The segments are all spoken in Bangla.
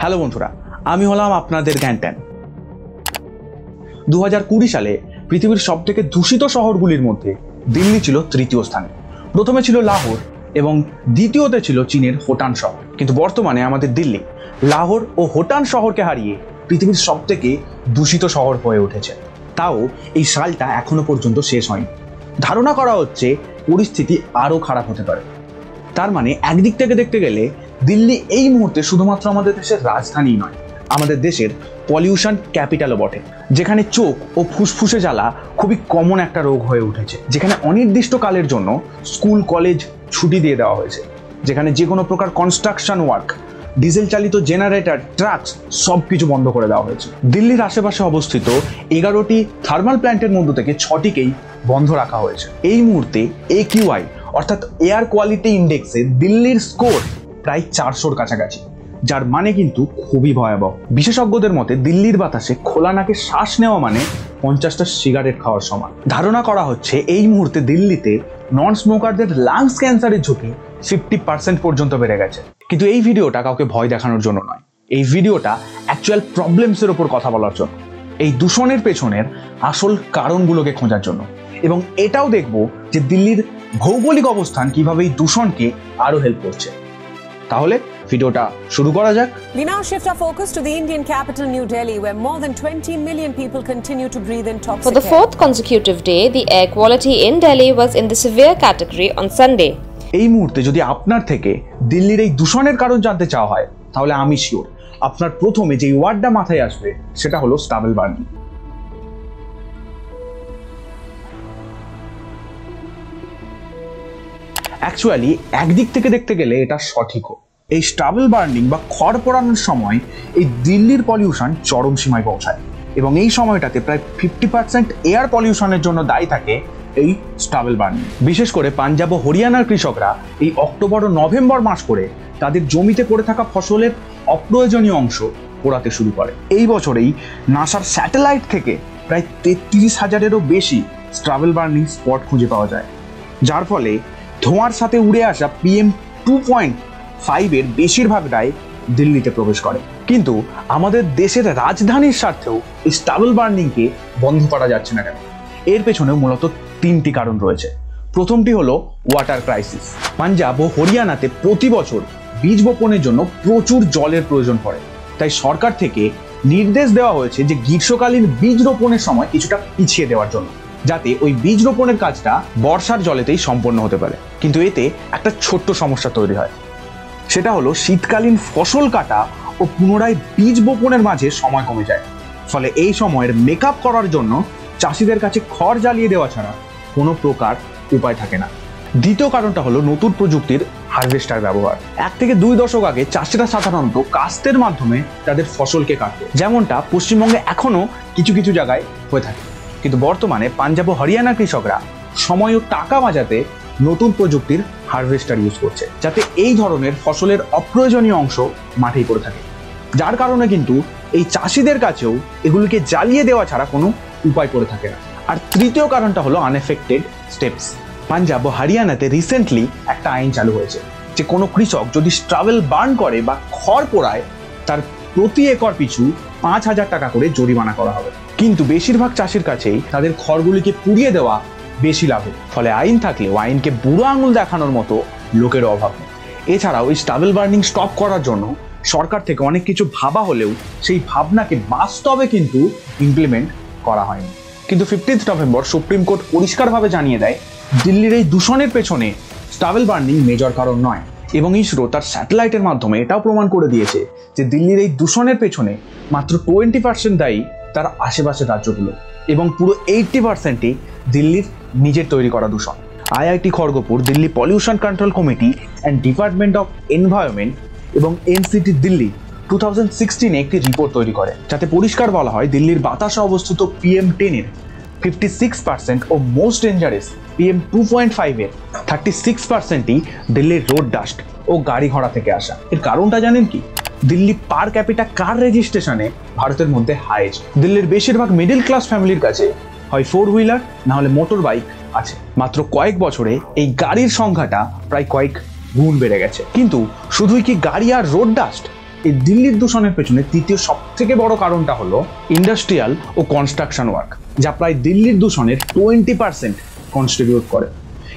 হ্যালো বন্ধুরা, আমি হলাম আপনাদের জ্ঞানট্যান। দু কুড়ি সালে পৃথিবীর সব থেকে দূষিত শহরগুলির মধ্যে দিল্লি ছিল তৃতীয় স্থানে। প্রথমে ছিল লাহোর এবং দ্বিতীয়তে ছিল চীনের হোটান শহর। কিন্তু বর্তমানে আমাদের দিল্লি, লাহোর ও হোটান শহরকে হারিয়ে পৃথিবীর সব থেকে দূষিত শহর হয়ে উঠেছে। তাও এই সালটা এখনও পর্যন্ত শেষ হয়নি। ধারণা করা হচ্ছে পরিস্থিতি আরও খারাপ হতে পারে। তার মানে একদিক থেকে দেখতে গেলে দিল্লি এই মুহূর্তে শুধুমাত্র আমাদের দেশের রাজধানী নয়, আমাদের দেশের পলিউশন ক্যাপিটালও বটে, যেখানে চোখ ও ফুসফুসে জ্বালা খুবই কমন একটা রোগ হয়ে উঠেছে, যেখানে অনির্দিষ্টকালের জন্য স্কুল কলেজ ছুটি দিয়ে দেওয়া হয়েছে, যেখানে যে কোনো প্রকার কনস্ট্রাকশন ওয়ার্ক ডিজেল চালিত জেনারেটর ট্রাকস সব কিছু বন্ধ করে দেওয়া হয়েছে। দিল্লির আশেপাশে অবস্থিত এগারোটি থার্মাল প্ল্যান্টের মধ্য থেকে ছটিকেই বন্ধ রাখা হয়েছে। এই মুহূর্তে এ কিউআই অর্থাৎ এয়ার কোয়ালিটি ইন্ডেক্সে দিল্লির স্কোর প্রায় চারশোর কাছাকাছি, যার মানে কিন্তু খুবই ভয়াবহ। বিশেষজ্ঞদের মতে, দিল্লির বাতাসে খোলা নাকে শ্বাস নেওয়া মানে পঞ্চাশটা সিগারেট খাওয়ার সমান। ধারণা করা হচ্ছে, এই মুহূর্তে দিল্লিতে নন স্মোকারদের লাংস ক্যান্সারের ঝুঁকি ফিফটি পার্সেন্ট পর্যন্ত বেড়ে গেছে। কিন্তু এই ভিডিওটা কাউকে ভয় দেখানোর জন্য নয়। এই ভিডিওটা অ্যাকচুয়াল প্রবলেমসের ওপর কথা বলার জন্য। এই দূষণের পেছনের আসল কারণগুলোকে খোঁজার জন্য। এবং এটাও দেখব যে দিল্লির ভৌগোলিক অবস্থান কীভাবে এই দূষণকে আরও হেল্প করছে। তাহলে ভিডিওটা শুরু করা যাক We now shift our focus to the Indian capital, New Delhi, where more than 20 million people continue to breathe in toxic For the fourth consecutive day, the air quality in Delhi was in the severe category on Sunday. এই মুহূর্তে যদি আপনার থেকে দিল্লির এই দূষণের কারণ জানতে চাওয়া হয় তাহলে আমি শিওর আপনার প্রথমে যে ওয়ার্ডটা মাথায় আসবে সেটা হলো স্টাবেল বার্নিং অ্যাকচুয়ালি একদিক থেকে দেখতে গেলে এটা সঠিকও। এই স্টাবেল বার্নিং বা খড় পোড়ানোর সময় এই দিল্লির পলিউশন চরম সীমায় পৌঁছায় এবং এই সময়টাতে প্রায় ফিফটি পার্সেন্ট এয়ার পলিউশনের জন্য দায়ী থাকে এই স্টাবেল বার্নিং বিশেষ করে পাঞ্জাব ও হরিয়ানার কৃষকরা এই অক্টোবর ও নভেম্বর মাস করে তাদের জমিতে পড়ে থাকা ফসলের অপ্রয়োজনীয় অংশ পোড়াতে শুরু করে। এই বছরেই নাসার স্যাটেলাইট থেকে প্রায় তেত্রিশ হাজারেরও বেশি স্ট্রাভেল বার্নিং স্পট খুঁজে পাওয়া যায়। যার ফলে ধোঁয়ার সাথে উড়ে আসা পিএম টু পয়েন্ট ফাইভের বেশিরভাগটাই দিল্লিতে প্রবেশ করে। কিন্তু আমাদের দেশের রাজধানীর স্বার্থেও এই স্টাবল বার্নিংকে বন্ধ করা যাচ্ছে না কেন? এর পেছনে মূলত তিনটি কারণ রয়েছে। প্রথমটি হলো ওয়াটার ক্রাইসিস পাঞ্জাব ও হরিয়ানাতে প্রতি বছর বীজ বপনের জন্য প্রচুর জলের প্রয়োজন পড়ে। তাই সরকার থেকে নির্দেশ দেওয়া হয়েছে যে গ্রীষ্মকালীন বীজ রোপণের সময় কিছুটা পিছিয়ে দেওয়ার জন্য। যাতে ওই বীজ রোপণের কাজটা বর্ষার জলেতেই সম্পন্ন হতে পারে। কিন্তু এতে একটা ছোট্ট সমস্যা তৈরি হয়। সেটা হলো শীতকালীন ফসল কাটা ও পুনরায় বীজ বপনের মাঝে সময় কমে যায়। ফলে এই সময়ের মেকআপ করার জন্য চাষিদের কাছে খড় জ্বালিয়ে দেওয়া ছাড়া কোনো প্রকার উপায় থাকে না। দ্বিতীয় কারণটা হলো নতুন প্রযুক্তির হারভেস্টার ব্যবহার। এক থেকে দুই দশক আগে চাষিরা সাধারণত কাস্তের মাধ্যমে তাদের ফসলকে কাটত। যেমনটা পশ্চিমবঙ্গে এখনও কিছু কিছু জায়গায় হয়ে থাকে। কিন্তু বর্তমানে পাঞ্জাব ও হরিয়ানা কৃষকরা সময় ও টাকা বাঁচাতে নতুন প্রযুক্তির হারভেস্টার ইউজ করছে, যাতে এই ধরনের ফসলের অপ্রয়োজনীয় অংশ মাঠেই পড়ে থাকে। যার কারণে কিন্তু এই চাষিদের কাছেও এগুলিকে জ্বালিয়ে দেওয়া ছাড়া কোনো উপায় পড়ে থাকে না। আর তৃতীয় কারণটা হলো আনএফেক্টেড স্টেপস পাঞ্জাব ও হরিয়ানাতে রিসেন্টলি একটা আইন চালু হয়েছে, যে কোনো কৃষক যদি স্ট্রাভেল বার্ন করে বা খড় পোড়ায়, তার প্রতি একর পিছু পাঁচ হাজার টাকা করে জরিমানা করা হবে। কিন্তু বেশিরভাগ চাষির কাছেই তাদের খড়গুলিকে পুড়িয়ে দেওয়া বেশি লাভে। ফলে আইন থাকলেও আইনকে বুড়ো আঙুল দেখানোর মতো লোকের অভাব এছাড়াও এই স্টাবেল বার্নিং স্টপ করার জন্য সরকার থেকে অনেক কিছু ভাবা হলেও সেই ভাবনাকে বাস্তবে কিন্তু ইমপ্লিমেন্ট করা হয়নি। কিন্তু ফিফটিন্থ নভেম্বর সুপ্রিম কোর্ট পরিষ্কারভাবে জানিয়ে দেয়, দিল্লির এই দূষণের পেছনে স্টাবেল বার্নিং মেজর কারণ নয়। এবং ইসরো তার স্যাটেলাইটের মাধ্যমে এটাও প্রমাণ করে দিয়েছে যে দিল্লির এই দূষণের পেছনে মাত্র টোয়েন্টি পার্সেন্ট দায়ী তার আশেপাশের রাজ্যগুলো। এবং পুরো এইটটি পার্সেন্টই দিল্লির নিজের তৈরি করা দূষণ। IIT Kharagpur, Delhi pollution control committee and department of environment এবং এনসিটি দিল্লি টু থাউজেন্ড সিক্সটিনে একটি রিপোর্ট তৈরি করে, যাতে পরিষ্কার বলা হয় দিল্লির বাতাসে অবস্থিত পিএম টেনের ফিফটি সিক্স পার্সেন্ট ও most dangerous PM two point ফাইভের থার্টি সিক্স পার্সেন্টই দিল্লির রোড ডাস্ট ও গাড়ি ঘোড়া থেকে আসা। এর কারণটা জানেন কি? দিল্লি পার ক্যাপিটা কার রেজিস্ট্রেশনে? ভারতের মধ্যে হাইস্ট দিল্লির বেশিরভাগ মিডল ক্লাস ফ্যামিলির কাছে। হয় ফোর হুইলার না হলে মোটর বাইক আছে। মাত্র কয়েক বছরে এই গাড়ির সংখ্যাটা প্রায় কয়েক গুণ বেড়ে গেছে। কিন্তু শুধুই কি গাড়ি আর রোড ডাস্ট এই দিল্লির দূষণের পেছনে তৃতীয় সব থেকে বড় কারণটা হলো ইন্ডাস্ট্রিয়াল ও কনস্ট্রাকশন ওয়ার্ক যা প্রায় দিল্লির দূষণের টোয়েন্টি পার্সেন্ট কনস্ট্রিবিউট করে।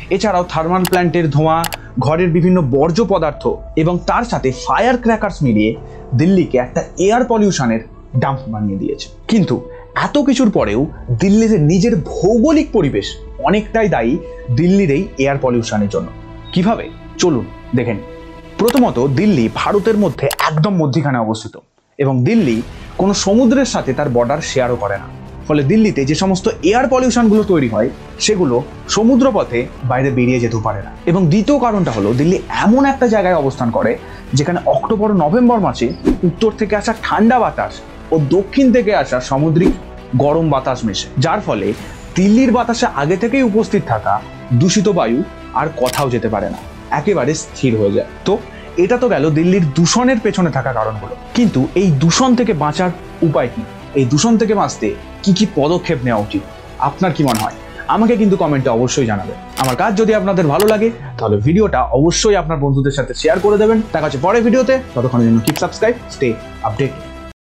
এছাড়াও থার্মাল প্ল্যান্টের ধোঁয়া ঘরের বিভিন্ন বর্জ্য পদার্থ এবং তার সাথে ফায়ার ক্র্যাকার্স মিলিয়ে দিল্লিকে একটা এয়ার পলিউশনের ডাম্প বানিয়ে দিয়েছে। কিন্তু এত কিছুর পরেও দিল্লির নিজের ভৌগোলিক পরিবেশ অনেকটাই দায়ী দিল্লির এই এয়ার পলিউশনের জন্য। কীভাবে? চলুন দেখেন প্রথমত, দিল্লি ভারতের মধ্যে একদম মধ্যিখানে অবস্থিত এবং দিল্লি কোনো সমুদ্রের সাথে তার বর্ডার শেয়ারও করে না। ফলে দিল্লিতে যে সমস্ত এয়ার পলিউশনগুলো তৈরি হয়, সেগুলো সমুদ্রপথে বাইরে বেরিয়ে যেতেও পারে না। এবং দ্বিতীয় কারণটা হলো, দিল্লি এমন একটা জায়গায় অবস্থান করে, যেখানে অক্টোবর নভেম্বর মাসে উত্তর থেকে আসা ঠান্ডা বাতাস ও দক্ষিণ থেকে আসা সামুদ্রিক গরম বাতাস মেশে। যার ফলে দিল্লির বাতাসে আগে থেকেই উপস্থিত থাকা দূষিত বায়ু আর কোথাও যেতে পারে না। একেবারে স্থির হয়ে যায়। তো এটা তো গেল দিল্লির দূষণের পেছনে থাকা কারণগুলো কিন্তু এই দূষণ থেকে বাঁচার উপায় কি? এই দূষণ থেকে বাঁচতে কি কি পদক্ষেপ নেওয়া উচিত? আপনার কি মনে হয়? আমাকে কিন্তু কমেন্টে অবশ্যই জানাবেন। আমার কাজ যদি আপনাদের ভালো লাগে, তাহলে ভিডিওটা অবশ্যই আপনার বন্ধুদের সাথে শেয়ার করে দেবেন। দেখা হচ্ছে পরে ভিডিওতে। ততক্ষণের জন্য কিপ সাবস্ক্রাইব স্টে আপডেট